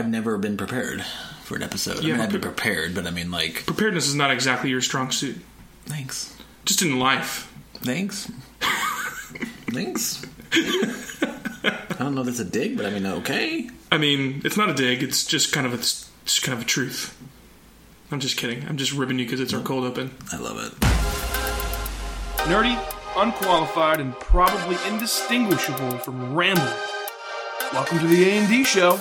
I've never been prepared for an episode. I Yeah, mean, I've been prepared, but I mean, like, Preparedness is not exactly your strong suit, thanks, just in life. thanks, thanks. I don't know if that's a dig, but I mean, okay. I mean, it's not a dig. It's just kind of a, it's just kind of a truth. I'm just kidding. I'm just ribbing you because it's our cold open. I love it. Nerdy, unqualified, and probably indistinguishable from rambling. Welcome to the A&D show.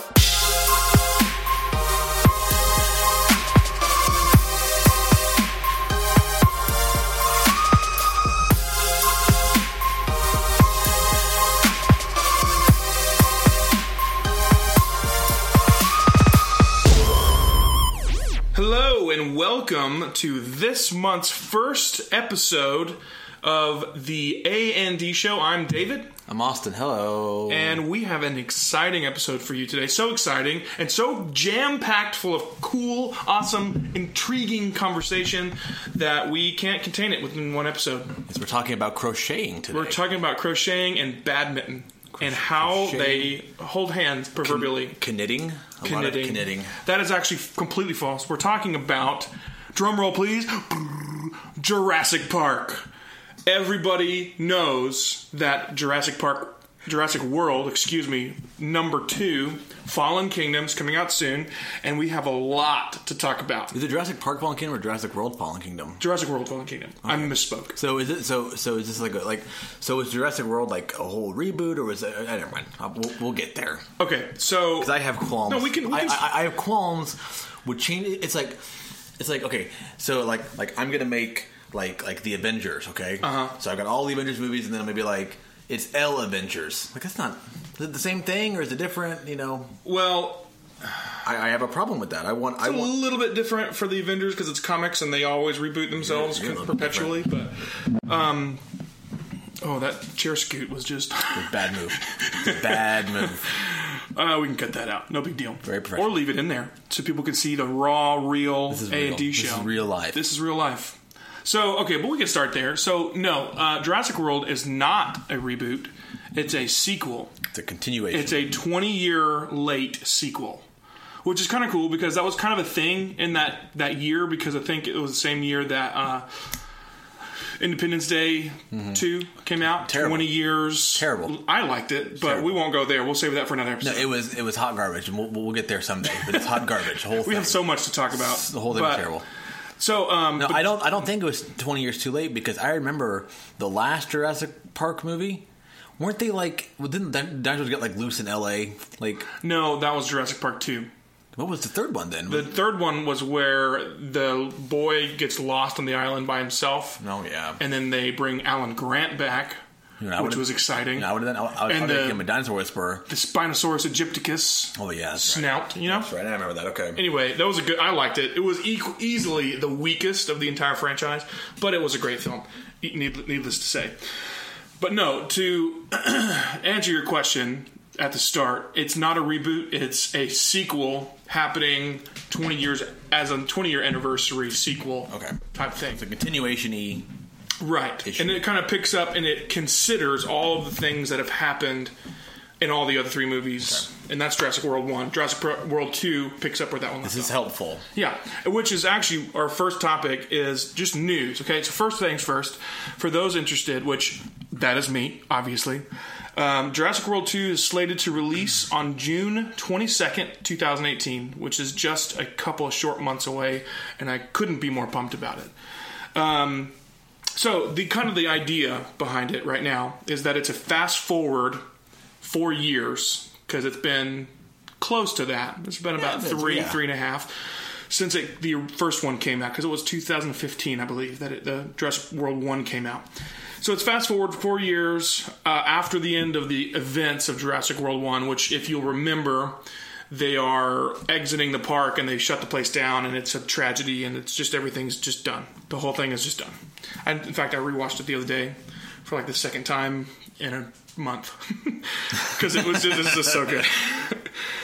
Welcome to this month's first episode of the A and D show. I'm David, I'm Austin. Hello. and we have an exciting episode for you today. So exciting and so jam packed full of cool, awesome, intriguing conversation that we can't contain it within one episode. we're talking about crocheting today. We're talking about crocheting and badminton and how they hold hands proverbially. knitting. A lot of knitting. knitting. That is actually completely false. We're talking about, drum roll please, Jurassic Park. Everybody knows that Jurassic Park, Jurassic World, excuse me, number two, Fallen Kingdoms coming out soon, and we have a lot to talk about. Is it Jurassic Park Fallen Kingdom or Jurassic World Fallen Kingdom? Jurassic World, Fallen Kingdom. I misspoke. So is it so? So is this like a, like so? Is Jurassic World like a whole reboot, or is it? Uh, never mind. Uh, We'll, we'll get there. Okay, so Because I have qualms. No, we can- we can- I, I have qualms with change. It's like it's like okay. So like like I'm gonna make like like the Avengers. Okay. Uh-huh. So I've got all the Avengers movies, and then I'm gonna be like it's L Avengers. Like that's not is it the same thing or is it different? You know. well, I, I have a problem with that. I want. I It's a little bit different for the Avengers because it's comics and they always reboot themselves Yeah, yeah, a little perpetually. But um, oh, that chair scoot was just. a Bad move. A bad move. Uh, we can cut that out. No big deal. Very professional. Or leave it in there so people can see the raw, real A and D This show. is real life. This is real life. So okay, but we can start there. So no, uh, Jurassic World is not a reboot. It's a sequel. It's a continuation. It's a 20 year late sequel, which is kind of cool because that was kind of a thing in that that year because I think it was the same year that uh, Independence Day 2 came out. Mm-hmm. Terrible. 20 years. Terrible. I liked it, but Terrible. we won't go there. We'll save that for another episode. no, it was it was hot garbage, and we'll, we'll get there someday. But it's hot garbage. Whole we thing. have so much to talk about. the whole thing was terrible. So, um, No, but- I don't. I don't think it was twenty years too late because I remember the last Jurassic Park movie. Weren't they like? Well, didn't dinosaurs get like loose in L.A.? Like, no, that was Jurassic Park 2. What was the third one then? The third one was where the boy gets lost on the island by himself. oh yeah, And then they bring Alan Grant back, You know, which was exciting. You know, I would have. I would have the- become a dinosaur whisperer. the Spinosaurus aegyptiacus Oh yeah, that's right. snout, you know? That's right. I remember that. Okay. Anyway, that was a good. I liked it. It was easily the weakest of the entire franchise, but it was a great film. needless to say. But no, to answer your question at the start, it's not a reboot. It's a sequel happening twenty years as a twenty year anniversary sequel. Okay. type thing. It's a continuation y. Right. issue. And it kind of picks up and it considers all of the things that have happened in all the other three movies. And that's Jurassic World 1. Jurassic World 2 picks up where that one This is off. helpful. Yeah, which is actually our first topic is just news. Okay, so first things first, for those interested, which that is me, obviously. Um, Jurassic World 2 is slated to release on June 22nd, 2018, which is just a couple of short months away, and I couldn't be more pumped about it. Um, so the kind of the idea behind it right now is that it's a fast forward four years because it's been close to that. It's been about it's- three, yeah. three and a half since it, the first one came out because it was 2015, I believe, that it, the Jurassic World one came out. So it's fast forward four years uh, after the end of the events of Jurassic World one, which, if you'll remember, they are exiting the park and they shut the place down, and it's a tragedy, and it's just everything's just done. The whole thing is just done. And in fact, I rewatched it the other day for like the second time in a month because it was just, it's just so good.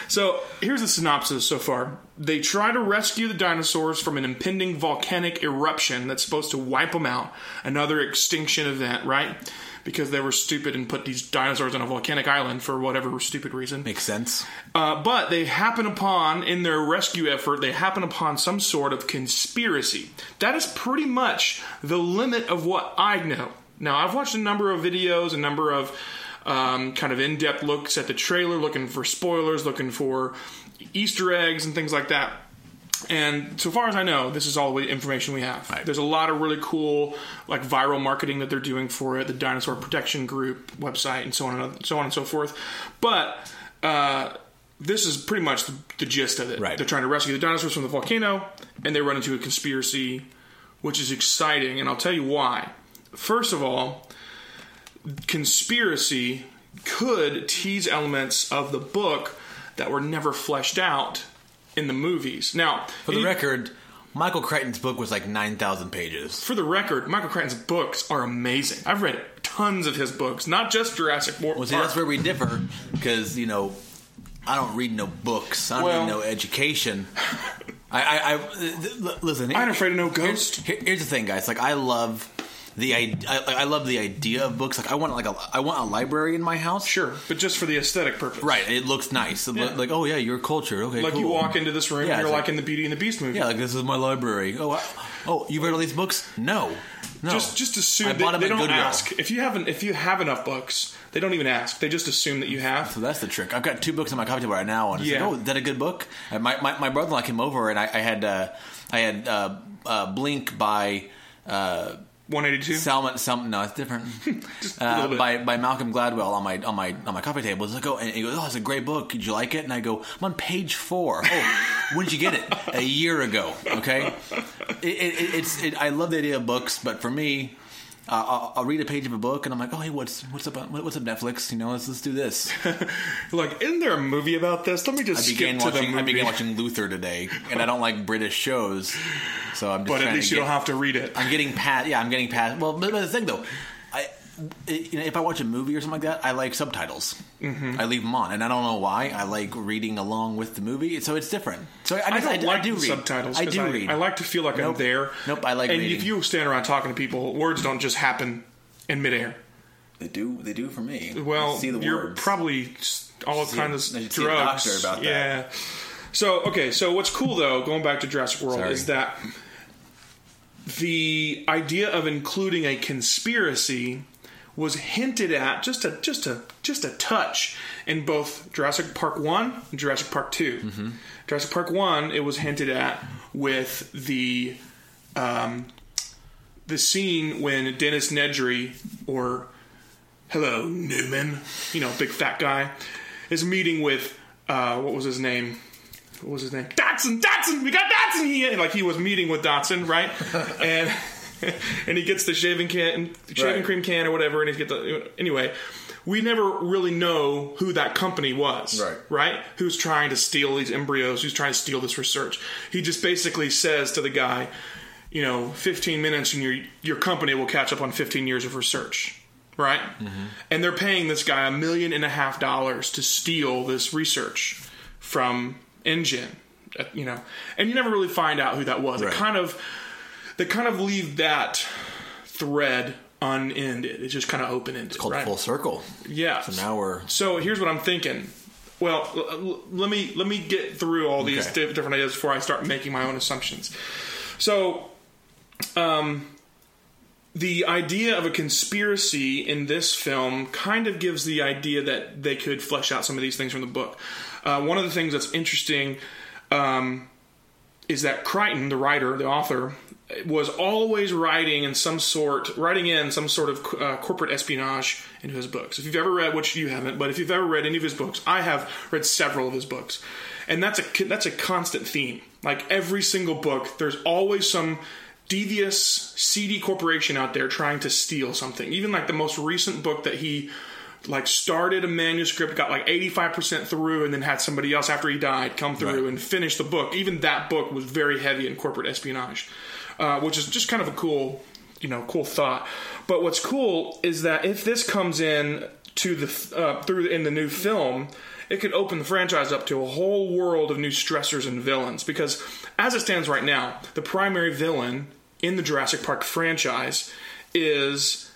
So here's the synopsis so far. They try to rescue the dinosaurs from an impending volcanic eruption that's supposed to wipe them out. Another extinction event, right? Because they were stupid and put these dinosaurs on a volcanic island for whatever stupid reason. Makes sense. Uh, but they happen upon, in their rescue effort, they happen upon some sort of conspiracy. That is pretty much the limit of what I know. Now, I've watched a number of videos, a number of um, kind of in depth looks at the trailer, looking for spoilers, looking for Easter eggs, and things like that. And so far as I know, this is all the information we have. Right. There's a lot of really cool, like viral marketing that they're doing for it, the Dinosaur Protection Group website, and so on and so on and so forth. But uh, this is pretty much the, the gist of it. Right. They're trying to rescue the dinosaurs from the volcano, and they run into a conspiracy, which is exciting, and I'll tell you why. First of all, conspiracy could tease elements of the book that were never fleshed out in the movies. Now, For the you- record, Michael Crichton's book was like 9,000 pages. for the record, Michael Crichton's books are amazing. I've read tons of his books, not just Jurassic World. Well, see, that's where we differ because, you know, I don't read no books. I don't Well- read no education. I, I, I th- listen. I ain't afraid of no here's- ghost. here- here's the thing, guys. Like, I love the I, I, love the idea of books. Like, I want like a I want a library in my house. Sure, but just for the aesthetic purpose. Right. It looks nice. Yeah. Like, oh yeah, you're cultured. Okay, Like you walk into this room Yeah, and you're like, like- in the Beauty and the Beast movie. Yeah, like this is my library. Oh, I, oh, you've read all these books? No, no. Just just assume I they, they don't Goodwill. ask. If you haven't if you have enough books, they don't even ask. They just assume that you have. So that's the trick. I've got two books on my coffee table right now, and Yeah. like, oh, is that a good book? And my my, my brother-in-law came over, and I, I had uh, I had uh, uh, Blink by uh, 182. Salmon. something. No, it's different. Just a uh, by by Malcolm Gladwell on my on my on my coffee table. It's like, oh, and he goes, oh, it's a great book. Did you like it? And I go, I'm on page four. Oh, when did you get it? A year ago. Okay. It, it, it's. It, I love the idea of books, but for me. Uh, I'll, I'll read a page of a book and I'm like, oh, hey, what's what's up? What's up, Netflix? You know, let's let's do this. like, isn't there a movie about this? Let me just I skip began to the watching. movie. I began watching Luther today, and I don't like British shows, so I'm just. but at least you get, don't have to read it. I'm getting past. Yeah, I'm getting past. Well, but, but the thing though. It- you know, if I watch a movie or something like that, I like subtitles. Mm-hmm. I leave them on, and I don't know why. I like reading along with the movie, so it's different. So I, I don't I, like I do read subtitles. I do read. I like to feel like Nope. I'm there. Nope, I like And reading. if you stand around talking to people, words don't just happen in midair. They do. They do for me. Well, see the you're words. probably all See- kinds I of should see a drugs. doctor about that. yeah. So okay, so what's cool though, going back to Jurassic World, Sorry. is that the idea of including a conspiracy was hinted at just a just a just a touch in both Jurassic Park one and Jurassic Park 2 Mm-hmm. Jurassic Park one, it was hinted at with the um, the scene when Dennis Nedry or hello Newman, you know, big fat guy, is meeting with uh, what was his name? What was his name? Dodgson, Dodgson, we got Dodgson here. Like he was meeting with Dodgson, right? and and he gets the shaving can, shaving Right. cream can or whatever, and he gets the anyway. We never really know who that company was, Right. Right? Who's trying to steal these embryos? Who's trying to steal this research? He just basically says to the guy, you know, 15 minutes and your your company will catch up on 15 years of research, right? And they're paying this guy a million and a half dollars to steal this research from InGen, uh, you know, and you never really find out who that was. Right. It kind of they kind of leave that thread unended. It's just kind of open ended. It's called right? full circle. Yeah. So now we're So here's what I'm thinking. Well, l- l- let me let me get through all these Okay. di- different ideas before I start making my own assumptions. So, um, the idea of a conspiracy in this film kind of gives the idea that they could flesh out some of these things from the book. Uh, one of the things that's interesting um, is that Crichton, the writer, the author, was always writing in some sort, writing in some sort of uh, corporate espionage into his books. If you've ever read, which you haven't, but if you've ever read any of his books, I have read several of his books, and that's a that's a constant theme. Like every single book, there's always some devious, seedy corporation out there trying to steal something. Even like the most recent book that he like started a manuscript, got like 85% through, and then had somebody else after he died come through Right. and finish the book. Even that book was very heavy in corporate espionage, uh, which is just kind of a cool, you know, cool thought. But what's cool is that if this comes in to the uh, through in the new film, it could open the franchise up to a whole world of new stressors and villains. Because as it stands right now, the primary villain in the Jurassic Park franchise is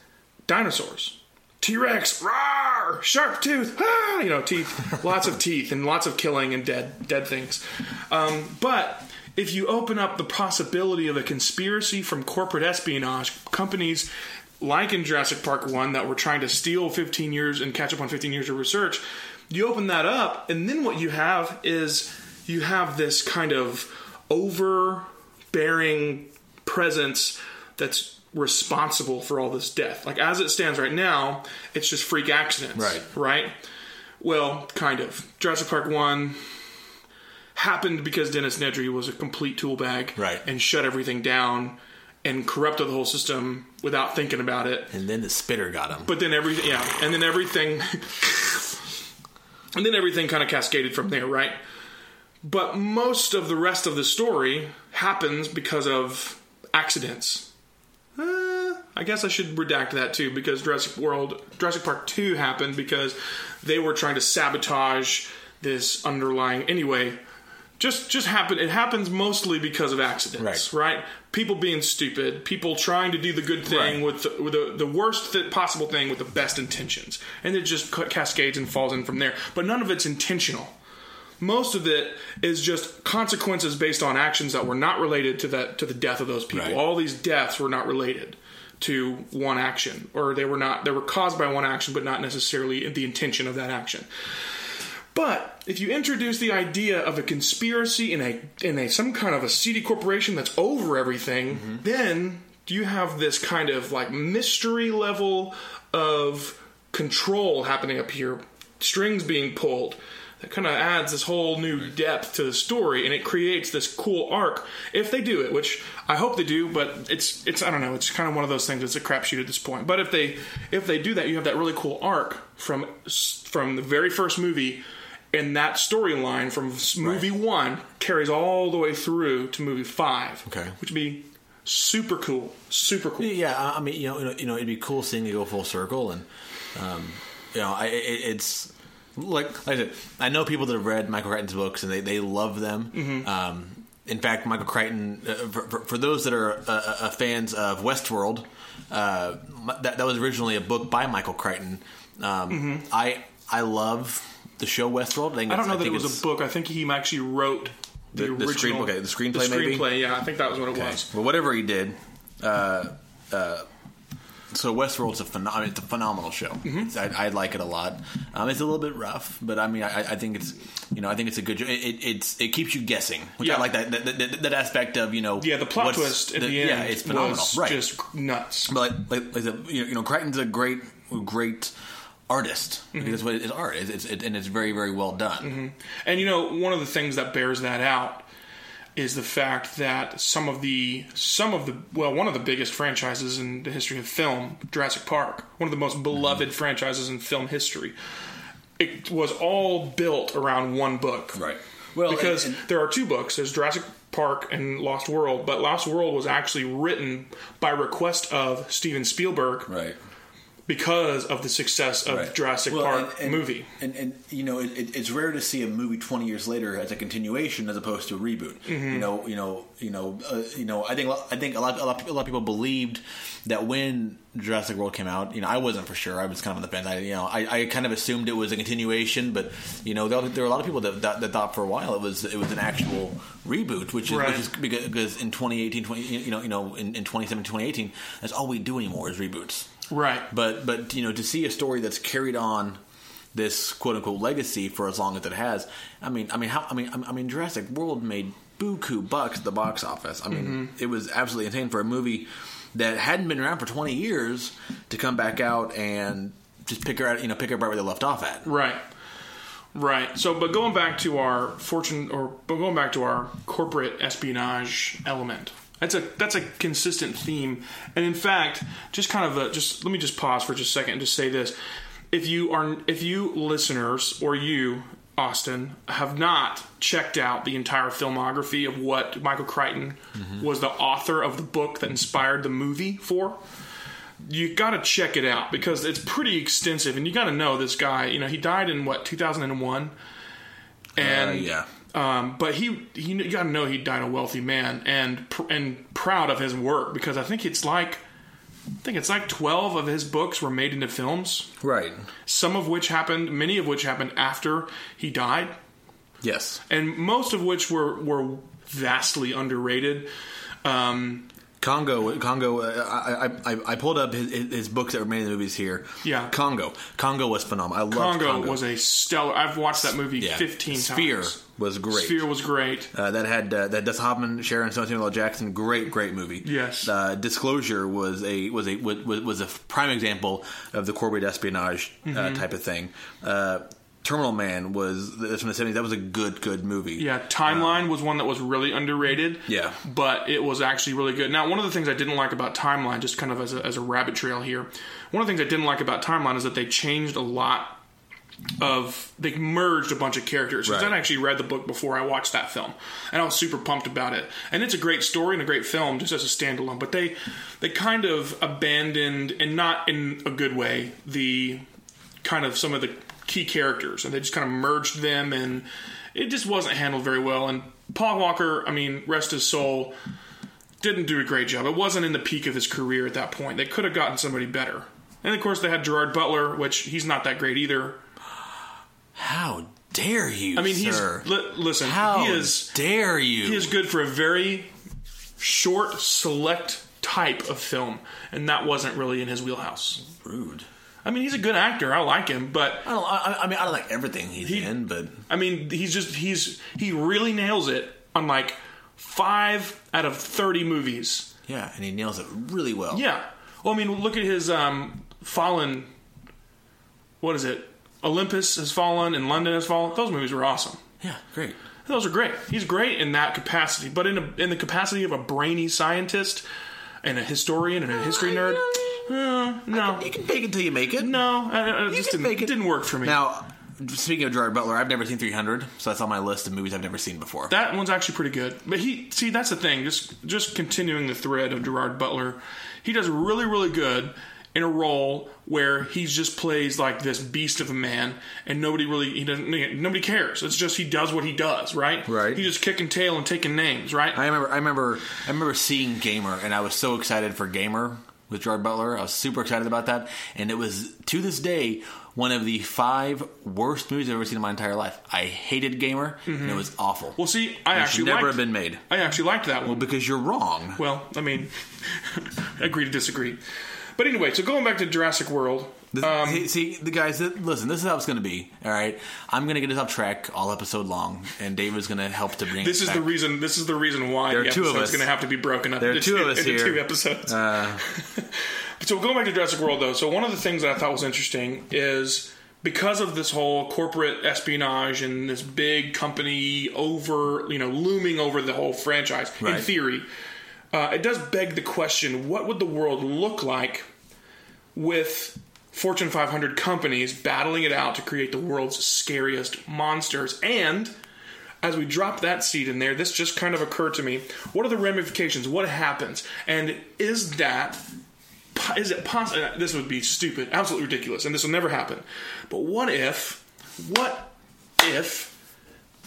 dinosaurs. T Rex, roar, sharp tooth, ah, you know, teeth, lots of teeth, and lots of killing and dead, dead things. Um, but if you open up the possibility of a conspiracy from corporate espionage companies like in Jurassic Park 1 that were trying to steal 15 years and catch up on 15 years of research, you open that up, and then what you have is you have this kind of overbearing presence that's responsible for all this death. Like as it stands right now, it's just freak accidents. Right. Right? Well, kind of. Jurassic Park 1 happened because Dennis Nedry was a complete tool bag Right. and shut everything down and corrupted the whole system without thinking about it. And then the spitter got him. But then everything, yeah, and then everything, and then everything kind of cascaded from there, right? But most of the rest of the story happens because of accidents. Uh, I guess I should redact that too, because Jurassic World, Jurassic Park Two happened because they were trying to sabotage this underlying. Anyway, just just happen. It happens mostly because of accidents, right? People being stupid, people trying to do the good thing Right. with, the, with the, the worst possible thing with the best intentions, and it just ca- cascades and falls in from there. But none of it's intentional. Most of it is just consequences based on actions that were not related to that to the death of those people. Right. All these deaths were not related to one action, or they were not they were caused by one action, but not necessarily the intention of that action. But if you introduce the idea of a conspiracy in a in a some kind of a seedy corporation that's over everything, mm-hmm. then you have this kind of like mystery level of control happening up here, strings being pulled. That kind of adds this whole new depth to the story, and it creates this cool arc. If they do it, which I hope they do, but it's it's I don't know. It's kind of one of those things. It's a crapshoot at this point. But if they if they do that, you have that really cool arc from from the very first movie and that storyline from movie one carries all the way through to movie five. Okay. which would be super cool, super cool. Yeah, I mean, you know, you know, you know, it'd be cool seeing it go full circle, and um, you know, I, it, it's like, like I said, I know people that have read Michael Crichton's books and they they love them. Mm-hmm. Um, in fact, Michael Crichton, uh, for, for, those that are uh, uh, fans of Westworld, uh, that that was originally a book by Michael Crichton. Um, I I love the show Westworld. I. I don't know that it was a book. I think he actually wrote the, The- the screen- original. okay, the screenplay The maybe? yeah. I think that was what it was. Well, whatever he did, uh, uh, so Westworld's a, it's a phenomenal show. Mm-hmm. I, I like it a lot. Um, it's a little bit rough, but I mean, I, I think it's you know I think it's a good. It, it, it's it keeps you guessing, which Yeah. I like that that, that that aspect of you know Yeah, the plot twist at the, end yeah it's phenomenal was right just nuts. but like, like, like the, you know Crichton's a great great artist Mm-hmm. that's what it is art it's, it's, it, and it's very very well done And you know, one of the things that bears that out is the fact that some of the some of the well, one of the biggest franchises in the history of film, Jurassic Park, one of the most beloved franchises in film history. It was all built around one book. Right. Well, because and- and- there are two books. There's Jurassic Park and Lost World, but Lost World was actually written by request of Steven Spielberg right because of the success of Right. Jurassic Well, Park and- and- movie. And, and you know, it, it, it's rare to see a movie twenty years later as a continuation as opposed to a reboot. Mm-hmm. You know, you know, you know, uh, you know. I think I think a lot, a lot a lot of people believed that when Jurassic World came out, you know, I wasn't for sure. I was kind of on the fence. I, you know, I, I kind of assumed it was a continuation, but you know, there, there were a lot of people that, that, that thought for a while it was it was an actual reboot, which is, Right. which is because, because in 2018, 20, you know, you know, in, in 2017, 2018, that's all we do anymore is reboots. Right. But but you know to see a story that's carried on this quote unquote legacy for as long as it has. I mean I mean how I mean I mean Jurassic World made buku bucks at the box office. I mean Mm-hmm. it was absolutely insane for a movie that hadn't been around for 20 years to come back out and just pick her out you know pick her right where they left off at. Right. Right. So, but going back to our fortune, or but going back to our corporate espionage element, that's a that's a consistent theme. And in fact, just kind of a, just let me just pause for just a second and just say this: if you are if you listeners or you Austin have not checked out the entire filmography of what Michael Crichton was the author of the book that inspired the movie for, you got to check it out because it's pretty extensive, and you got to know this guy. You know, he died in what 2001, and Uh, yeah. Um, but he, he you got to know he died a wealthy man and pr- and proud of his work because I think it's like I think it's like twelve of his books were made into films. Right. Some of which happened, many of which happened after he died, Yes. and most of which were were vastly underrated. Um, Congo, Congo. Uh, I, I, I- I pulled up his, his books that were made in the movies here. Yeah. Congo. Congo was phenomenal. I loved Congo, Congo. was a stellar. I've watched that movie yeah. fifteen Sphere times. Was great. Sphere was great. Uh, that had uh, that Dustin Hoffman, Sharon Stone, Samuel L. Jackson. Great, great movie. Yes. Uh, Disclosure was a was a was, was a prime example of the corporate espionage Mm-hmm. uh, type of thing. Uh, Terminal Man was that's from the seventies. That was a good good movie. Yeah, Timeline was one that was really underrated. Yeah. but it was actually really good. Now, one of the things I didn't like about Timeline, just kind of as a, as a rabbit trail here, one of the things I didn't like about Timeline is that they changed a lot of they merged a bunch of characters. 'Cause Right. I actually read the book before I watched that film, and I was super pumped about it. And it's a great story and a great film just as a standalone. But they they kind of abandoned, and not in a good way, the kind of some of the key characters, and they just kind of merged them, and it just wasn't handled very well. And Paul Walker, I mean, rest his soul, didn't do a great job. It wasn't in the peak of his career at that point. They could have gotten somebody better. And of course, they had Gerard Butler, which he's not that great either. How dare you? I mean, he's li- listen, How he is dare you? he is good for a very short, select type of film, and that wasn't really in his wheelhouse. rude. I mean, he's a good actor. I like him, but I don't. I, I mean, I don't like everything he's He- in, but I mean, he's just he's he really nails it on like five out of thirty movies. yeah, and he nails it really well. Yeah. Well, I mean, look at his um, Fallen. What is it? Olympus has fallen and London has fallen. Those movies were awesome. yeah, great. Those are great. He's great in that capacity, but in a, in the capacity of a brainy scientist and a historian and a history nerd, uh, no, You can fake it until you make it. no, I, I, it just can didn't, it. didn't work for me. Now, speaking of Gerard Butler, I've never seen 300, so that's on my list of movies I've never seen before. That one's actually pretty good. But he see that's the thing. Just just continuing the thread of Gerard Butler, he does really really good in a role where he just plays like this beast of a man, and nobody really he doesn't nobody cares. It's just he does what he does, right? Right. He just kicking tail and taking names, right? I remember, I remember, I remember seeing Gamer, and I was so excited for Gamer with Gerard Butler. I was super excited about that, and it was to this day one of the five worst movies I've ever seen in my entire life. I hated Gamer, and mm-hmm. it was awful. well, see, I it should actually never liked, have been made. I actually liked that one. Because you're wrong. Well, I mean, agree to disagree. But anyway, so going back to Jurassic World, This- um, see, see, the guys. Listen, this is how it's going to be. All right, I'm going to get us off track all episode long, and David's going to help to bring. this is back. the reason. This is the reason why There are the two of us. going to have to be broken up There are into, two two, of us here. two episodes. Uh, So going back to Jurassic World, though, so one of the things that I thought was interesting is because of this whole corporate espionage and this big company over, you know, looming over the whole franchise. In theory, uh, it does beg the question: What would the world look like with Fortune 500 companies battling it out to create the world's scariest monsters? And as we drop that seed in there, this just kind of occurred to me. What are the ramifications? What happens? And is that is it possible? Uh, this would be stupid, absolutely ridiculous, and this will never happen. But what if, what if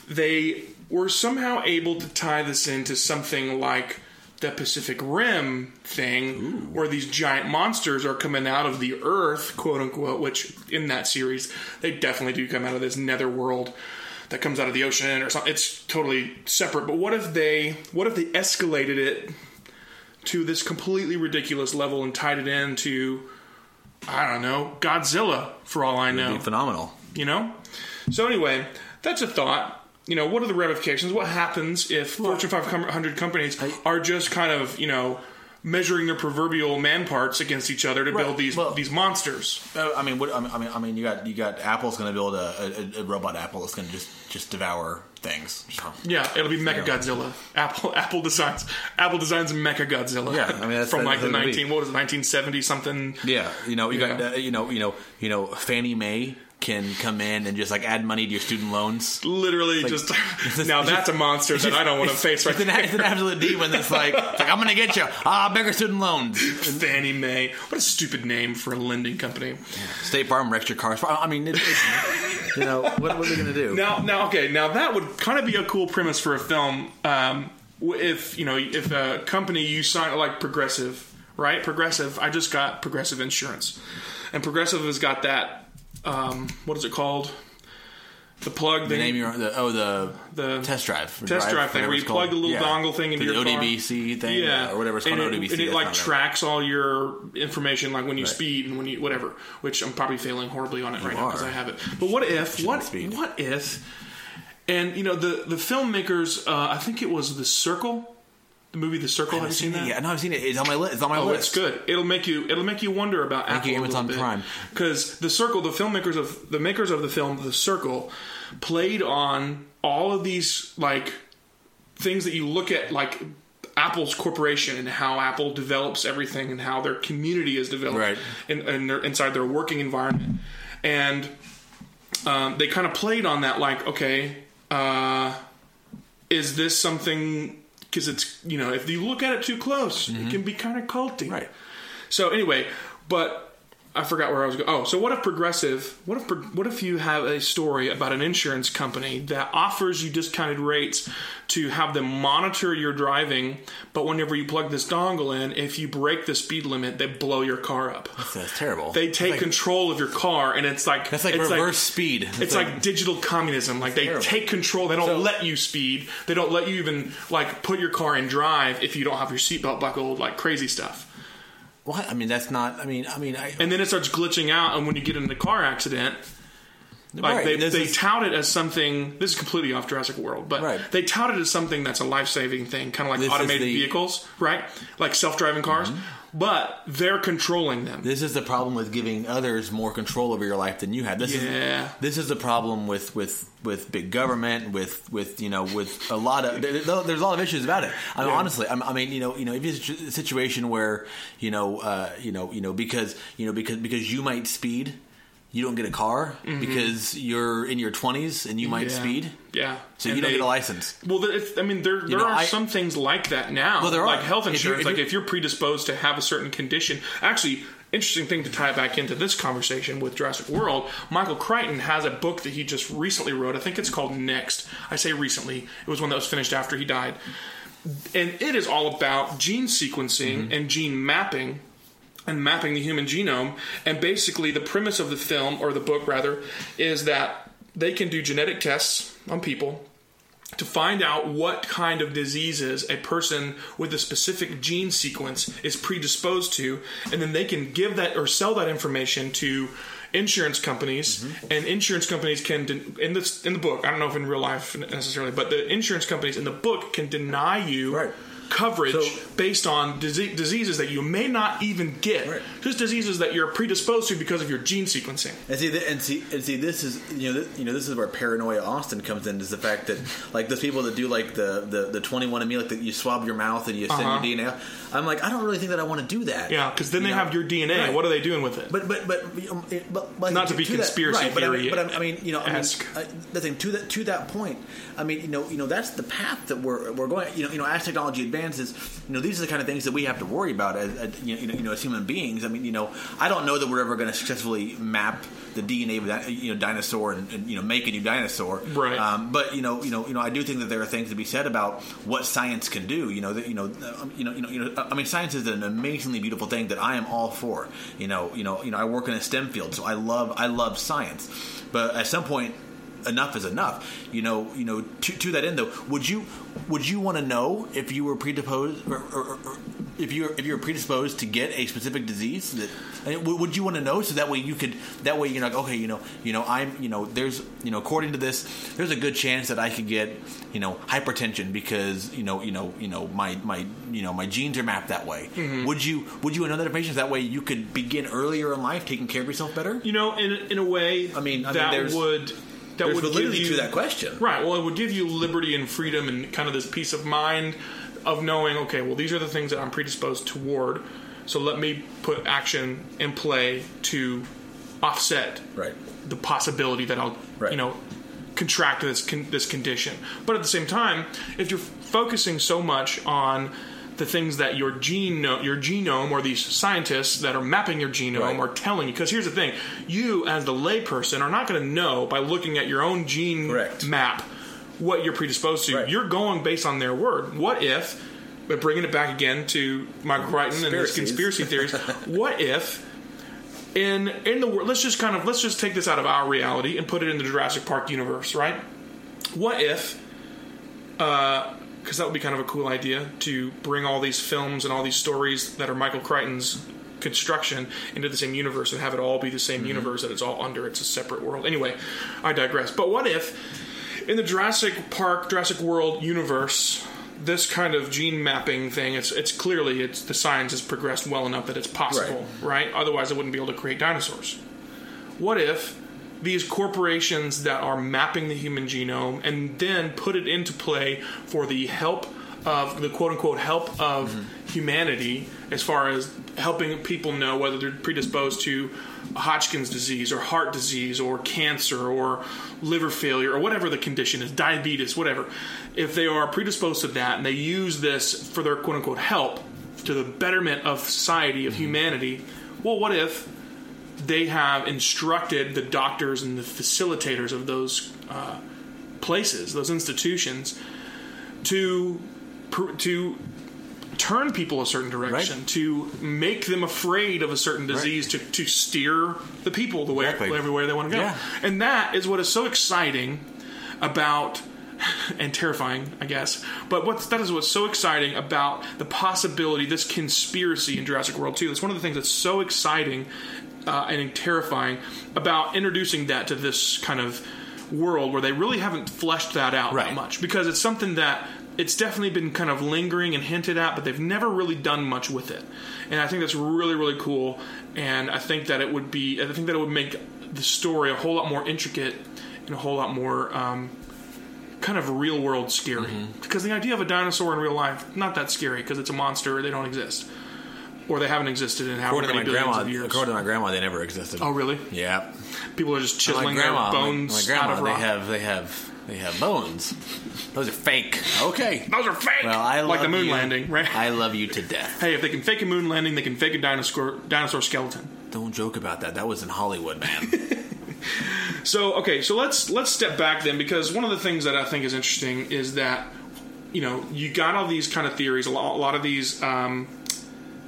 they were somehow able to tie this into something like the Pacific Rim thing, where these giant monsters are coming out of the Earth, quote unquote, which in that series they definitely do come out of this nether world that comes out of the ocean or something. It's totally separate. But what if they, what if they escalated it to this completely ridiculous level and tied it into, I don't know, Godzilla for all I know be phenomenal. you know? So anyway, that's a thought. You know, what are the ramifications? What happens if Fortune 500 companies are just kind of, you know, measuring their proverbial man parts against each other to build these well- these monsters? Uh, I mean, what, I mean, I mean, you got you got Apple's going to build a, a, a robot Apple that's going to just just devour things. Yeah, it'll be Mecha Godzilla. Apple Apple designs Apple designs Mecha Godzilla. Yeah, I mean, that's- from like the it'll be. nineteen what was it nineteen seventy something. yeah, you know, you got uh, you know, you know, you know, Fannie Mae can come in and just like add money to your student loans. Literally, just now that's a monster that I don't want to face right It's an, it's an absolute demon that's like, it's like I'm going to get you. Ah, bigger student loans. Fannie Mae. What a stupid name for a lending company. State Farm wrecked your cars. I mean, it, it's, you know, what, what are they going to do? Now, now, okay, now that would kind of be a cool premise for a film. Um, if you know, if a company you sign like Progressive, right? Progressive. I just got Progressive insurance, and Progressive has got that. Um, what is it called? The plug The thing. name your the oh the The test drive test drive thing, where you plug the little Yeah. dongle thing into the your car. ODBC thing, or whatever it's called. and it, ODBC. and it like not right. tracks all your information, like when you Right. speed and when you whatever. Which I'm probably failing horribly on it right now because. I have it. But what if? What speed. what if? And you know the the filmmakers. Uh, I think it was The Circle, the movie The Circle. Have you seen that? Yeah, no, I've seen it. It's on my list. It's on my Oh, list. it's good. It'll make you. It'll make you wonder about Thank Apple you, Amazon. Prime. Because the Circle, the filmmakers of the makers of the film The Circle, played on all of these like things that you look at, like Apple's corporation and how Apple develops everything and how their community is developed Right. in, in their, inside their working environment, and um, they kind of played on that, like, okay, uh, is this something? Because it's you know, if you look at it too close, it mm-hmm. can be kind of culty, Right. so anyway, but I forgot where I was going. Oh, so what if progressive? What if what if you have a story about an insurance company that offers you discounted rates to have them monitor your driving, but whenever you plug this dongle in, if you break the speed limit, they blow your car up. That's terrible. They take like, control of your car, and it's like That's like it's reverse speed. It's, like, digital communism. Like they terrible. take control. They don't So- let you speed. They don't let you even like put your car in drive if you don't have your seatbelt buckled. Like crazy stuff. What? I mean, that's not. I mean, I mean, I. and then it starts glitching out and when you get in a car accident like right, they, they tout it as something this is completely off jurassic world but Right. they tout it as something that's a life-saving thing kind of like This automated the- vehicles right like self-driving cars mm-hmm. But they're controlling them This is the problem with giving others more control over your life than you have. This Yeah. is this is the problem with with with big government, with with you know, with a lot of there- there- there's a lot of issues about it. I mean, Yeah. honestly, I I mean, you know, you know, if it's a situation where you know, uh, you know, you know, because you know, because because you might speed. You don't get a car because you're in your 20s and you might Mm-hmm. Yeah. speed. yeah So And you don't they- get a license. Well, I mean, there there know, are I- some things like that now. Well, there are. like health insurance. if like if you're predisposed to have a certain condition. Actually, interesting thing to tie back into this conversation with Jurassic World. Michael Crichton has a book that he just recently wrote. I think it's called Next. I say recently. It was one that was finished after he died, and it is all about gene sequencing Mm-hmm. and gene mapping and mapping the human genome. And basically, the premise of the film, or the book rather, is that they can do genetic tests on people to find out what kind of diseases a person with a specific gene sequence is predisposed to, and then they can give that or sell that information to insurance companies mm-hmm. and insurance companies can den- in this in the book i don't know if in real life necessarily but the insurance companies in the book can deny you Right. Coverage So- based on dise- diseases that you may not even get Right. just diseases that you're predisposed to because of your gene sequencing And see, th- and see, and see, this is you know, th- you know, this is where paranoia Austin comes in. Is the fact that like those people that do like the the the twenty one and me, like that you swab your mouth and you send Uh-huh. your DNA. I'm like, I don't really think that I want to do that. yeah because then You they know? have your dna Right. what are they doing with it But but but but, but Not to be that- conspiracy right, but I mean, theory but I mean, you know, I mean, the thing to that to that point, I mean, you know, you know, that's the path that we're we're going. You know, you know, as technology advances, you know, these are the kind of things that we have to worry about as, as you know, you know, as human beings. I mean, you know, I don't know that we're ever going to successfully map the DNA of that you know dinosaur and, and you know make a new dinosaur, Right. Um, but you know, you know, you know, I do think that there are things to be said about what science can do. You know, that you know, um, you know, you know, you know, I mean, science is an amazingly beautiful thing that I am all for. You know, you know, you know, I work in a STEM field, so I love I love science. But at some point, enough is enough. You know, you know. To, to that end, though, would you would you want to know if you were predisposed or, or, or, if you if you're predisposed to get a specific disease? That I mean, would you want to know so that way you could that way you're like okay, you know, you know, I'm you know, there's you know, according to this, there's a good chance that I could get you know hypertension because you know you know you know my my you know my genes are mapped that way. Mm-hmm. Would you would you know that information so that way you could begin earlier in life taking care of yourself better? You know, in in a way, I mean- I mean, that there's- would that There's would validity give you, to that question. right? Well, it would give you liberty and freedom and kind of this peace of mind of knowing, okay, well, these are the things that I'm predisposed toward. So let me put action in play to offset Right. the possibility that I'll Right. you know contract this con- this condition. But at the same time, if you're focusing so much on the things that your gene your genome or these scientists that are mapping your genome Right. are telling you because here's the thing you as the layperson are not going to know by looking at your own gene Correct. map what you're predisposed to Right. you're going based on their word what if but bringing it back again to Michael Crichton and his conspiracy theories what if in in the world let's just kind of let's just take this out of our reality and put it in the Jurassic Park universe right what if uh, because that would be kind of a cool idea to bring all these films and all these stories that are Michael Crichton's construction into the same universe and have it all be the same Mm-hmm. universe that it's all under. It's a separate world. Anyway, I digress. But what if in the Jurassic Park, Jurassic World universe, this kind of gene mapping thing, it's it's clearly it's the science has progressed well enough that it's possible, right? Otherwise, it wouldn't be able to create dinosaurs. What if these corporations that are mapping the human genome and then put it into play for the help of the quote unquote help of mm-hmm. humanity as far as helping people know whether they're predisposed to Hodgkin's disease or heart disease or cancer or liver failure or whatever the condition is, diabetes, whatever. If they are predisposed to that and they use this for their quote unquote help to the betterment of society, of mm-hmm. humanity, well, what if they have instructed the doctors and the facilitators of those uh, places, those institutions, to pr- to turn people a certain direction, Right. to make them afraid of a certain disease, to, to steer the people the way Exactly. everywhere they want to go. Yeah. And that is what is so exciting about and terrifying, I guess. But what that is what's so exciting about the possibility, this conspiracy in Jurassic World 2. That's one of the things that's so exciting uh, and terrifying about introducing that to this kind of world where they really haven't fleshed that out that much because it's something that it's definitely been kind of lingering and hinted at, but they've never really done much with it. And I think that's really, really cool. And I think that it would be, I think that it would make the story a whole lot more intricate and a whole lot more um, kind of real world scary. Because the idea of a dinosaur in real life, not that scary because it's a monster, they don't exist. Or they haven't existed in to many billions grandma, of years. according to my grandma, they never existed. oh, really? yeah. People are just chiseling grandma, their bones my, grandma, out of they have, they have, they have bones. Those are fake. Okay. Those are fake! Well, I like the moon you. landing, right? I love you to death. Hey, if they can fake a moon landing, they can fake a dinosaur dinosaur skeleton. Don't joke about that. That was in Hollywood, man. So okay, so let's let's step back then because one of the things that I think is interesting is that you know you got all these kind of theories, a lot, a lot of these. Um,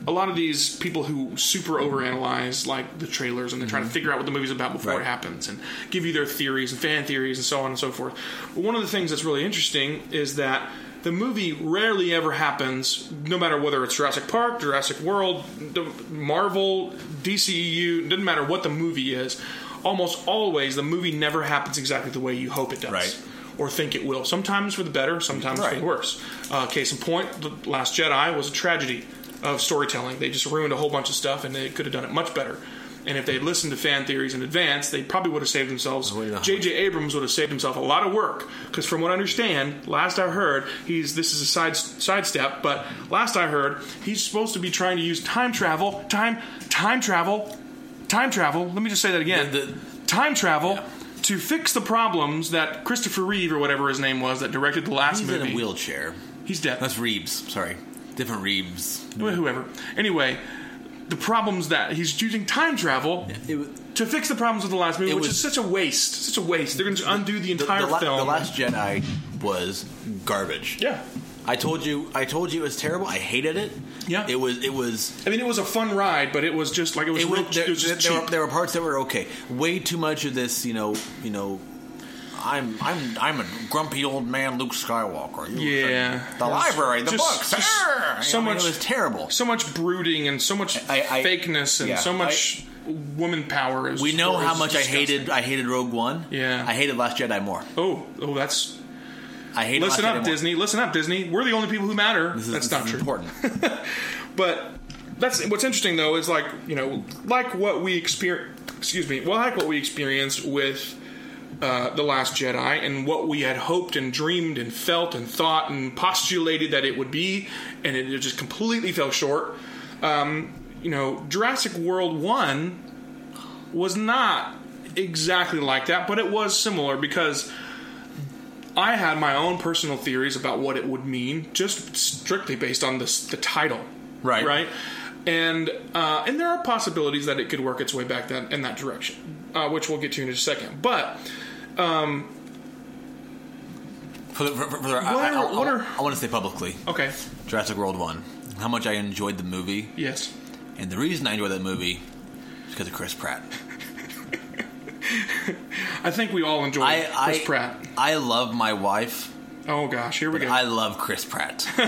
a lot of these people who super overanalyze like the trailers and they're trying to figure out what the movie's about before it happens and give you their theories and fan theories and so on and so forth. But one of the things that's really interesting is that the movie rarely ever happens, no matter whether it's Jurassic Park, Jurassic World, the Marvel, DCEU, doesn't matter what the movie is. Almost always, the movie never happens exactly the way you hope it does. Right. Or think it will. Sometimes for the better, sometimes for the worse. Uh, case in point, The Last Jedi was a tragedy of storytelling. They just ruined a whole bunch of stuff, and they could have done it much better. And if they'd listened to fan theories in advance, they probably would have saved themselves. J.J. Abrams would have saved himself a lot of work because, from what I understand, last I heard, he's this is a side sidestep, but last I heard, he's supposed to be trying to use time travel, time, time travel, time travel. Let me just say that again. The- the- time travel. Yeah. To fix the problems that Christopher Reeve or whatever his name was that directed the last He's movie, in a wheelchair. he's dead. That's Reeves. Sorry, different Reeves. Well, whoever. Anyway, the problems that he's using time travel It was, to fix the problems of the last movie, which was- is such a waste. Such a waste. They're going to undo the the, entire the, la- film. the Last Jedi was garbage. yeah. I told you. I told you it was terrible. I hated it. Yeah. It was. It was. I mean, it was a fun ride, but it was just like it was. It was, real, there, it was just there, were, there were parts that were okay. Way too much of this, you know, you know. I'm I'm I'm a grumpy old man, Luke Skywalker. You- Yeah. the library, the Just- books. just Arr! so I mean, much- It was terrible. so much brooding and so much I- I- fakeness and yeah, so much woman power. Is, we know how much I disgusting. hated. I hated Rogue One. Yeah. I hated Last Jedi more. Oh, oh, that's. I hate. Listen Last up, Jedi more. Disney. Listen up, Disney. We're the only people who matter. Is, that's not true. important. But that's what's interesting though is like you know like what we experience. Excuse me. Well, like what we experienced with uh, the Last Jedi and what we had hoped and dreamed and felt and thought and postulated that it would be, and it just completely fell short. Um, you know, Jurassic World One was not exactly like that, but it was similar because I had my own personal theories about what it would mean, just strictly based on this, the title, Right. Right, and uh, and there are possibilities that it could work its way back that, in that direction, uh, which we'll get to in a second. But Um, for the, for, for the, I, are- I, what are- I want to say publicly, okay, Jurassic World One. How much I enjoyed the movie, yes, and the reason I enjoyed that movie is because of Chris Pratt. I think we all enjoy Chris I, Pratt. I love my wife. Oh gosh, here we go. I, love Chris Pratt.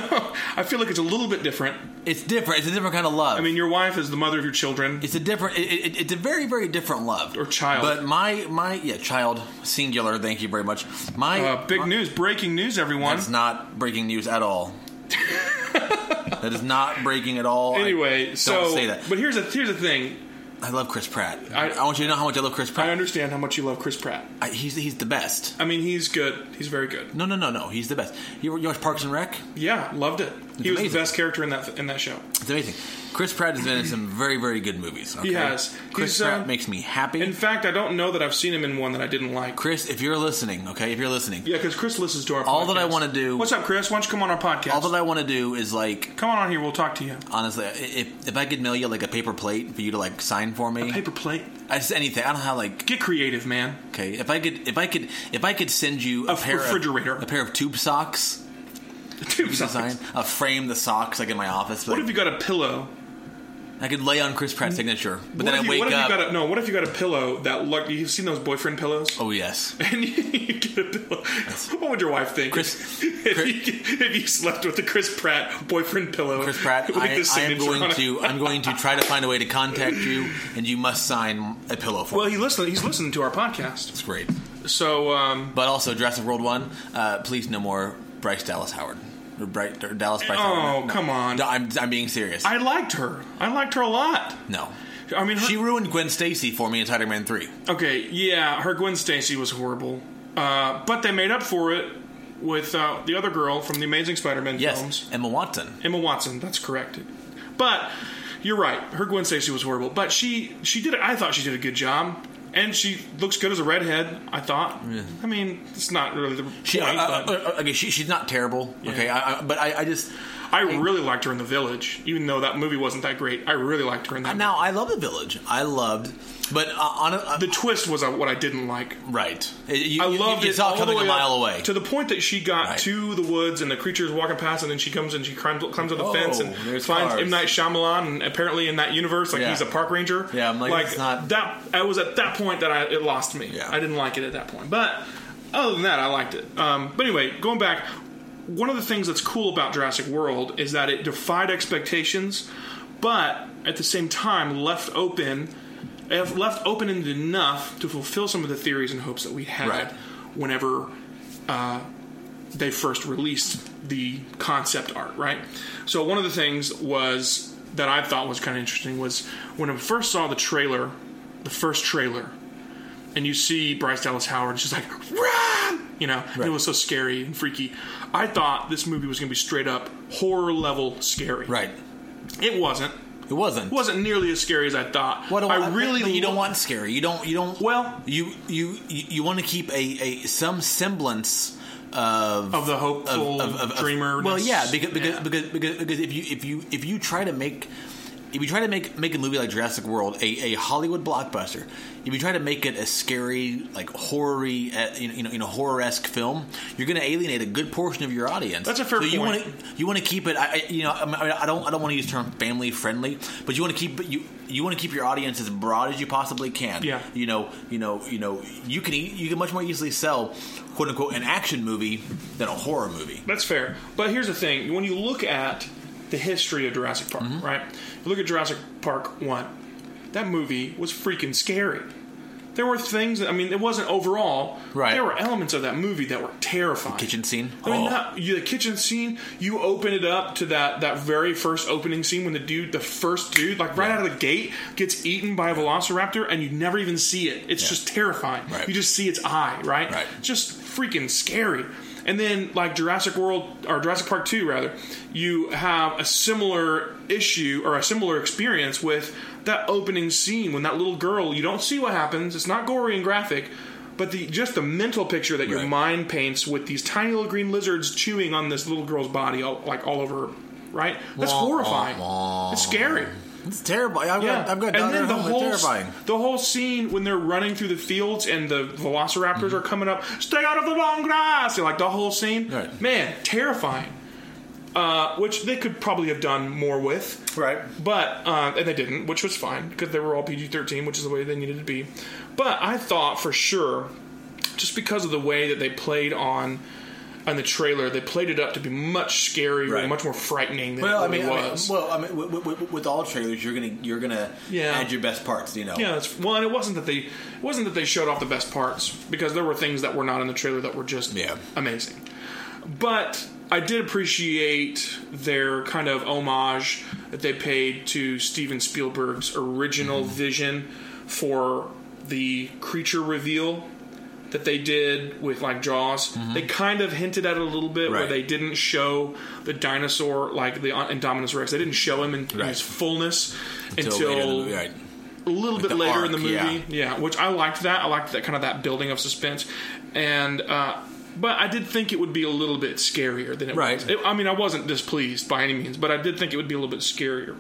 I feel like it's a little bit different. It's different. It's a different kind of love. I mean, your wife is the mother of your children. It's a different. It, it, it's a very, very different love Or child. But my my yeah, child singular. Thank you very much. My Uh, big my- news, breaking news, everyone. That's not breaking news at all. that is not breaking at all. I- Anyway, don't so say that. But here's a here's the thing. I love Chris Pratt. I- I, want you to know how much I love Chris Pratt. I understand how much you love Chris Pratt. I, he's he's the best. I mean, he's good. He's very good. No, no, no, no. He's the best. You, you watch Parks and Rec? Yeah, loved it. He was amazing. the best character in that in that show. It's amazing. Chris Pratt has been in some very, very good movies. Okay? He has. Chris He's, Pratt um, makes me happy. In fact, I don't know that I've seen him in one that I didn't like. Chris, if you're listening, okay, if you're listening, Yeah, because Chris listens to our. All that I wanna do- What's up, Chris? Why don't you come on our podcast? all that I want to do is like come on on here. We'll talk to you. honestly, if if I could mail you like a paper plate for you to like sign for me, Paper plate. I just anything. I don't know how like Get creative, man. okay. If I could, if I could, if I could send you a, A pair refrigerator. of, a pair of tube socks, Tube to socks. sign, I'll frame the socks like in my office. What But if you got a pillow? I could lay on Chris Pratt's signature, but What then if I you, wake what if up. you got a, no? What if you got a pillow that look? You've seen those boyfriend pillows? oh yes, and you, you get a pillow. What would your wife think Chris- if, Chris- you, if you slept with a Chris Pratt boyfriend pillow? Chris Pratt. I, I, am going to. I'm going to try to find a way to contact you, and you must sign a pillow for Well, me. he listened. He's listening to our podcast. It's great. So um, But also, Jurassic World One. Uh, please no more Bryce Dallas Howard. Or Bright, or Dallas Bryce Oh, Howard. No. come on. No, I'm, I'm being serious. I liked her. I liked her a lot. no. I mean, her, She ruined Gwen Stacy for me in Spider-Man 3. okay, yeah, her Gwen Stacy was horrible, uh, but they made up for it with uh, the other girl from the Amazing Spider-Man Yes, films, Emma Watson. Emma Watson. That's correct. But you're right. Her Gwen Stacy was horrible, but she she did. I thought she did a good job. And she looks good as a redhead. I thought. I mean, it's not really the She, point. uh, but- okay, she, she's not terrible. Okay, I, I, but I, I just I really liked her in The Village, even though that movie wasn't that great. I really liked her in that. now I love the Village. I loved, but uh, on a, uh, the twist was uh, what I didn't like. right. You, I you- loved you it saw all it the way a mile up away. to the point that she got Right. to the woods and the creature's walking past, and then she comes and she climbs, climbs on the Oh, fence and finds cars. M Night Shyamalan. And apparently, in that universe, like Yeah. he's a park ranger. Yeah, I'm like, it's not- that. I was at that point that I it lost me. Yeah. I didn't like it at that point, but other than that, I liked it. Um, but anyway, going back, one of the things that's cool about Jurassic World is that it defied expectations, but at the same time left open. Left open ended enough to fulfill some of the theories and hopes that we had Right. whenever uh, they first released the concept art, right? So one of the things was that I thought was kind of interesting was when I first saw the trailer, the first trailer, and you see Bryce Dallas Howard just like run, you know, and it was so scary and freaky. I thought this movie was going to be straight up horror level scary. right. It wasn't. It wasn't. It wasn't nearly as scary as I thought. What do I really you don't want scary. You don't. You don't. Well- you you you, want to keep a, a some semblance of of the hopeful of of dreamer. Well, yeah, because because, because because because if you if you if you try to make if you try to make make a movie like Jurassic World a, a Hollywood blockbuster, if you try to make it a scary like horror-y, uh, you know you know, horror esque film, you're going to alienate a good portion of your audience. That's a fair so You point. want to you want to keep it. I, you know I, mean, I don't I don't want to use the term family friendly, but you want to keep you you want to keep your audience as broad as you possibly can. Yeah. You know you know you know you can you can much more easily sell quote unquote an action movie than a horror movie. That's fair. But here's the thing: when you look at the history of Jurassic Park, Mm-hmm. right? Look at Jurassic Park one. That movie was freaking scary. There were things. That, I mean, it wasn't overall. Right. There were elements of that movie that were terrifying. Kitchen scene. I mean, Oh. not, you, the kitchen scene. You open it up to that that very first opening scene when the dude, the first dude, like right out of the gate, gets eaten by a velociraptor, and you never even see it. It's Yeah. just terrifying. Right. You just see its eye, right? Right. Just freaking scary. And then, like Jurassic World or Jurassic Park 2, rather, you have a similar issue or a similar experience with that opening scene when that little girl, you don't see what happens, it's not gory and graphic, but the just the mental picture that your Right. mind paints with these tiny little green lizards chewing on this little girl's body, all, like all over her, right? That's horrifying. It's scary. It's terrible. I've Yeah, I've got and then the whole terrifying. the whole scene when they're running through the fields and the velociraptors are coming up, stay out of the long grass. Like the whole scene, Right. man, terrifying. Uh, which they could probably have done more with, Right. but uh, and they didn't, which was fine because they were all PG thirteen, which is the way they needed to be. But I thought for sure, just because of the way that they played on. On the trailer, they played it up to be much scarier Right. and much more frightening than Well, it really mean, I mean, was. well, I mean, with, with, with all trailers, you're gonna you're gonna Yeah. add your best parts. You know. Yeah, that's well, and it wasn't that they it wasn't that they showed off the best parts because there were things that were not in the trailer that were just Yeah. amazing. But I did appreciate their kind of homage that they paid to Steven Spielberg's original Mm-hmm. vision for the creature reveal that they did with like Jaws. They kind of hinted at it a little bit where Mm-hmm. They didn't show the dinosaur like the Indominus Rex. They didn't show him in, in Right. his fullness Until, until, the right. a little bit the later in the arc, movie. Yeah. which I liked that. I liked that kind of that building of suspense, and uh, but I did think it would be a little bit scarier than it Right. was. It, I mean, I wasn't displeased by any means, but I did think it would be a little bit scarier.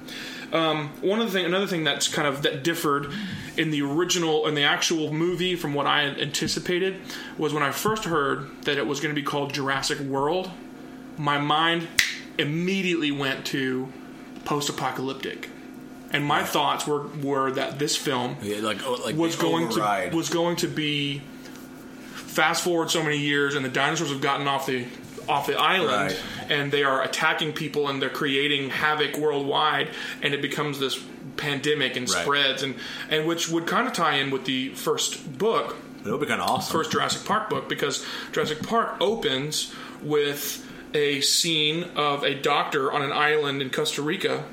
Um, one of the thing, another thing that's kind of that differed in the original in the actual movie from what I anticipated was when I first heard that it was going to be called Jurassic World. My mind immediately went to post-apocalyptic, and my thoughts were were that this film Yeah, like oh, like was going override. to was going to be fast forward so many years and the dinosaurs have gotten off the off the island Right. and they are attacking people and they're creating havoc worldwide and it becomes this pandemic and Right. spreads and and which would kind of tie in with the first book it would be kind of awesome. first Jurassic Park book because Jurassic Park opens with a scene of a doctor on an island in Costa Rica,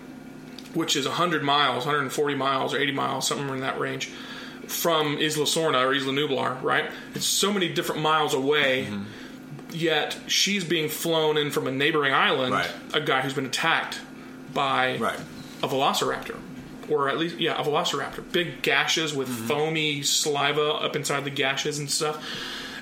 which is 100 miles, 140 miles, or 80 miles, somewhere in that range, from Isla Sorna or Isla Nublar, right? It's so many different miles away. Mm-hmm. Yet she's being flown in from a neighboring island, Right. a guy who's been attacked by Right. a velociraptor. Or at least, yeah, a velociraptor. Big gashes with mm-hmm. foamy saliva up inside the gashes and stuff.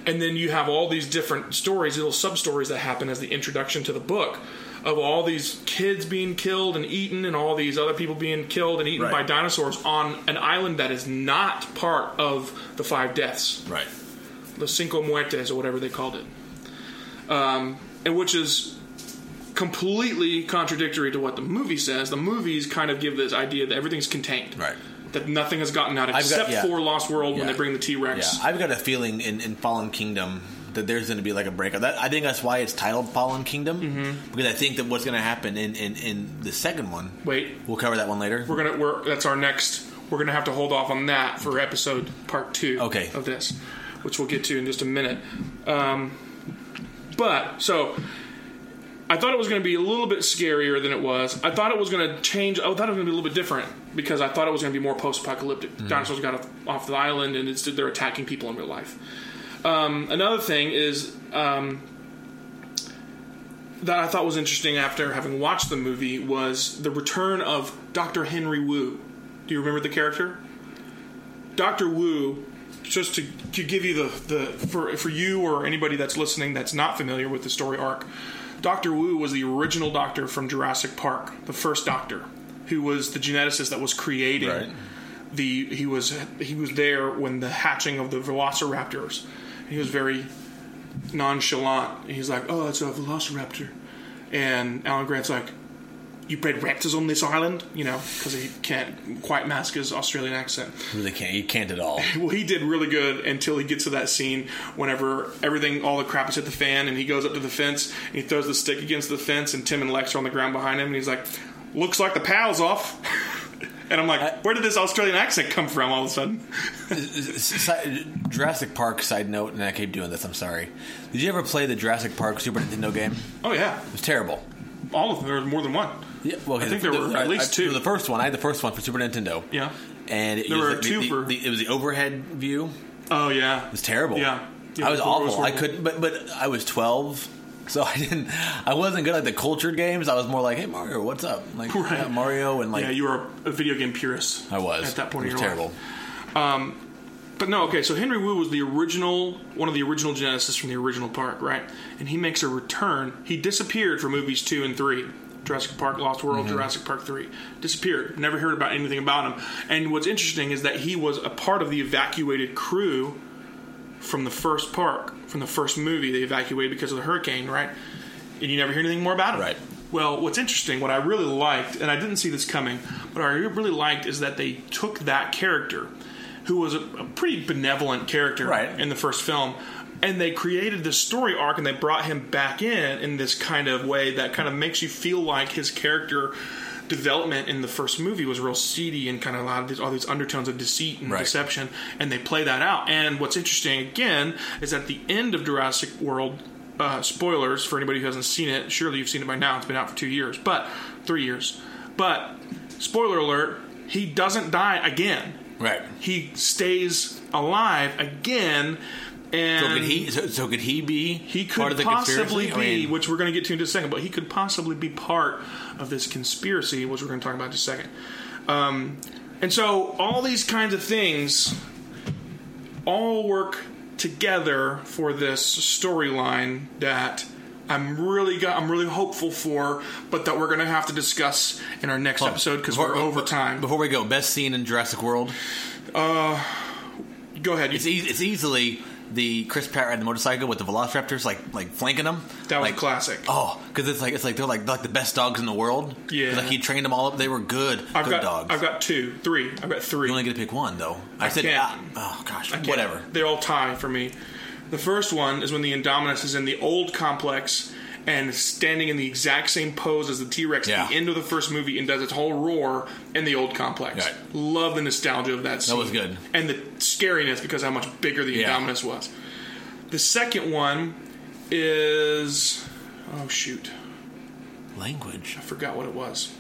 And then you have all these different stories, little sub stories that happen as the introduction to the book of all these kids being killed and eaten, and all these other people being killed and eaten Right. by dinosaurs on an island that is not part of the five deaths right. the Cinco Muertes or whatever they called it, um, and which is completely contradictory to what the movie says. The movies kind of give this idea that everything's contained, Right. That nothing has gotten out got- except yeah. for Lost World when they bring the T Yeah, Rex. I've got a feeling in, in Fallen Kingdom that there's going to be like a breakup. That, I think that's why it's titled Fallen Kingdom Mm-hmm. because I think that what's going to happen in, in, in the second one. Wait, We'll cover that one later. we're gonna we're that's our next. We're gonna have to hold off on that for episode part two. Okay. Of this, which we'll get to in just a minute. Um, but so. I thought it was going to be a little bit scarier than it was. I thought it was going to change. I thought it was going to be a little bit different because I thought it was going to be more post-apocalyptic. Dinosaurs got off- off the island and it's, they're attacking people in real life. Um, another thing is um, that I thought was interesting after having watched the movie was the return of Dr. Henry Wu. Do you remember the character? Dr. Wu, just to, to give you the, the for for you or anybody that's listening that's not familiar with the story arc, Dr. Wu was the original doctor from Jurassic Park, the first doctor, who was the geneticist that was creating Right. the he was he was there when the hatching of the velociraptors. He was very nonchalant. He's like, "Oh, it's a velociraptor," and Alan Grant's like, "You bred raptors on this island?" You know, because he can't quite mask his Australian accent. really can't. You can't at all. Well, he did really good until he gets to that scene whenever everything, all the crap is hit the fan, and he goes up to the fence and he throws the stick against the fence, and Tim and Lex are on the ground behind him, and he's like, "Looks like the pal's off." And I'm like, where did this Australian accent come from all of a sudden? Si- Jurassic Park side note, and I keep doing this. I'm sorry. Did you ever play the Jurassic Park Super Nintendo game? Oh, yeah. It was terrible. All of them. There was more than one. Yeah, well, I think there were at least two. The first one, I had the first one for Super Nintendo. Yeah. and it There was were like two the, for- the, it was the overhead view. Oh, yeah. It was terrible. Yeah. Yeah, I was awful. I couldn't, but but I was twelve, so I didn't. I wasn't good at the cultured games. I was more like, hey Mario, what's up? Like Right. yeah, Mario and like yeah, you were a video game purist. I was at that point. It in was your terrible. Life. But no, okay. So Henry Wu was the original, one of the original geneticists from the original park, right? And he makes a return. He disappeared for movies two and three. Jurassic Park, Lost World, Mm-hmm. Jurassic Park three disappeared. Never heard about anything about him. And what's interesting is that he was a part of the evacuated crew from the first park, from the first movie. They evacuated because of the hurricane, right? And you never hear anything more about him. Right. Well, what's interesting, what I really liked, and I didn't see this coming, but I really liked is that they took that character, who was a, a pretty benevolent character Right. in the first film, and they created this story arc and they brought him back in in this kind of way that kind of makes you feel like his character development in the first movie was real seedy and kind of a lot of these, all these undertones of deceit and Right. deception, and they play that out. And what's interesting again is at the end of Jurassic World. Uh, spoilers for anybody who hasn't seen it. Surely you've seen it by now. It's been out for two years, but three years. But spoiler alert: he doesn't die again. Right. He stays alive again, and So could he? So, so could he be? he could part of the possibly conspiracy? be, I mean, which we're going to get to in just a second, but he could possibly be part of this conspiracy, which we're going to talk about in just a second. Um, and so all these kinds of things all work together for this storyline that I'm really got, I'm really hopeful for, but that we're going to have to discuss in our next episode because we're over time. Before we go, best scene in Jurassic World. Go ahead. It's, e- it's easily the Chris Pratt riding the motorcycle with the Velociraptors, like like flanking them. that was like, classic. Oh, because it's like it's like they're like they're like the best dogs in the world. Yeah. like he trained them all up. They were good, I've good got dogs. I've got two, three. I've got three. you only get to pick one though. I, said, can't. ah, oh gosh, I whatever. They're all tie for me. The first one is when the Indominus is in the old complex and standing in the exact same pose as the T Rex at the end of the first movie and does its whole roar in the old complex. Right. Love the nostalgia of that scene. That was good. And the scariness because how much bigger the Yeah. Indominus was. The second one is. Oh, shoot. Language. I forgot what it was.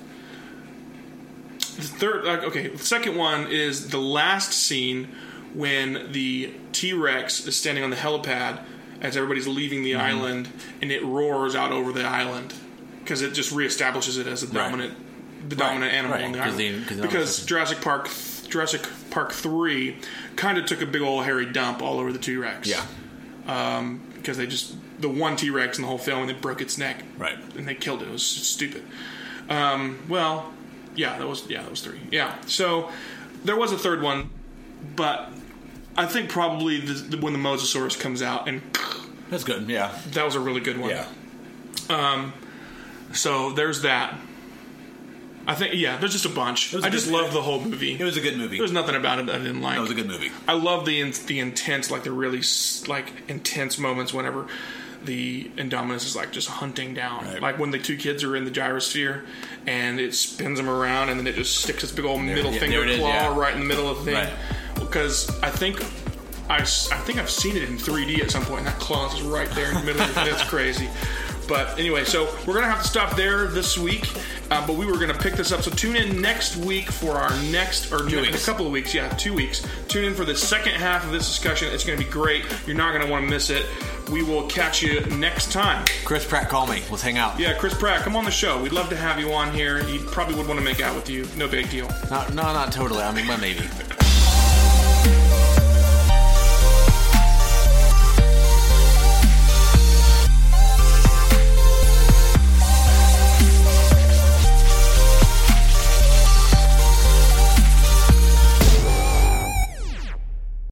The third, uh, okay, the second one is the last scene when the T Rex is standing on the helipad as everybody's leaving the island, and it roars out over the island because it just reestablishes it as the Right. dominant, the dominant animal right, on the island. the- the because Jurassic Park, Jurassic Park three, kind of took a big old hairy dump all over the T Rex. Yeah, because they just the one T Rex in the whole film and it broke its neck right. and they killed it. It was stupid. Um, well, yeah, that was yeah, that was three. Yeah, so there was a third one, but I think probably the, the, when the Mosasaurus comes out, and That's good. Yeah, that was a really good one. yeah. Um, So there's that. I think yeah, there's just a bunch. I just love the whole movie. It was a good movie. There's nothing about it that I didn't like. That was a good movie. I love the in, the intense, like the really like intense moments whenever the Indominus is like just hunting down, Right. like when the two kids are in the gyrosphere and it spins them around and then it just sticks its big old middle yeah, finger there it is, claw yeah. right in the middle of the thing. Right. Because I think I, I think I've seen it in 3D at some point, and that claw is right there in the middle. of it. That's crazy. But anyway, so we're gonna have to stop there this week. Uh, but we were gonna pick this up. So tune in next week for our next, or in weeks. a couple of weeks. Yeah, two weeks. Tune in for the second half of this discussion. It's gonna be great. You're not gonna want to miss it. We will catch you next time. Chris Pratt, call me. Let's hang out. Yeah, Chris Pratt, come on the show. We'd love to have you on here. He probably would want to make out with you. No big deal. No, no, not totally. I mean, maybe.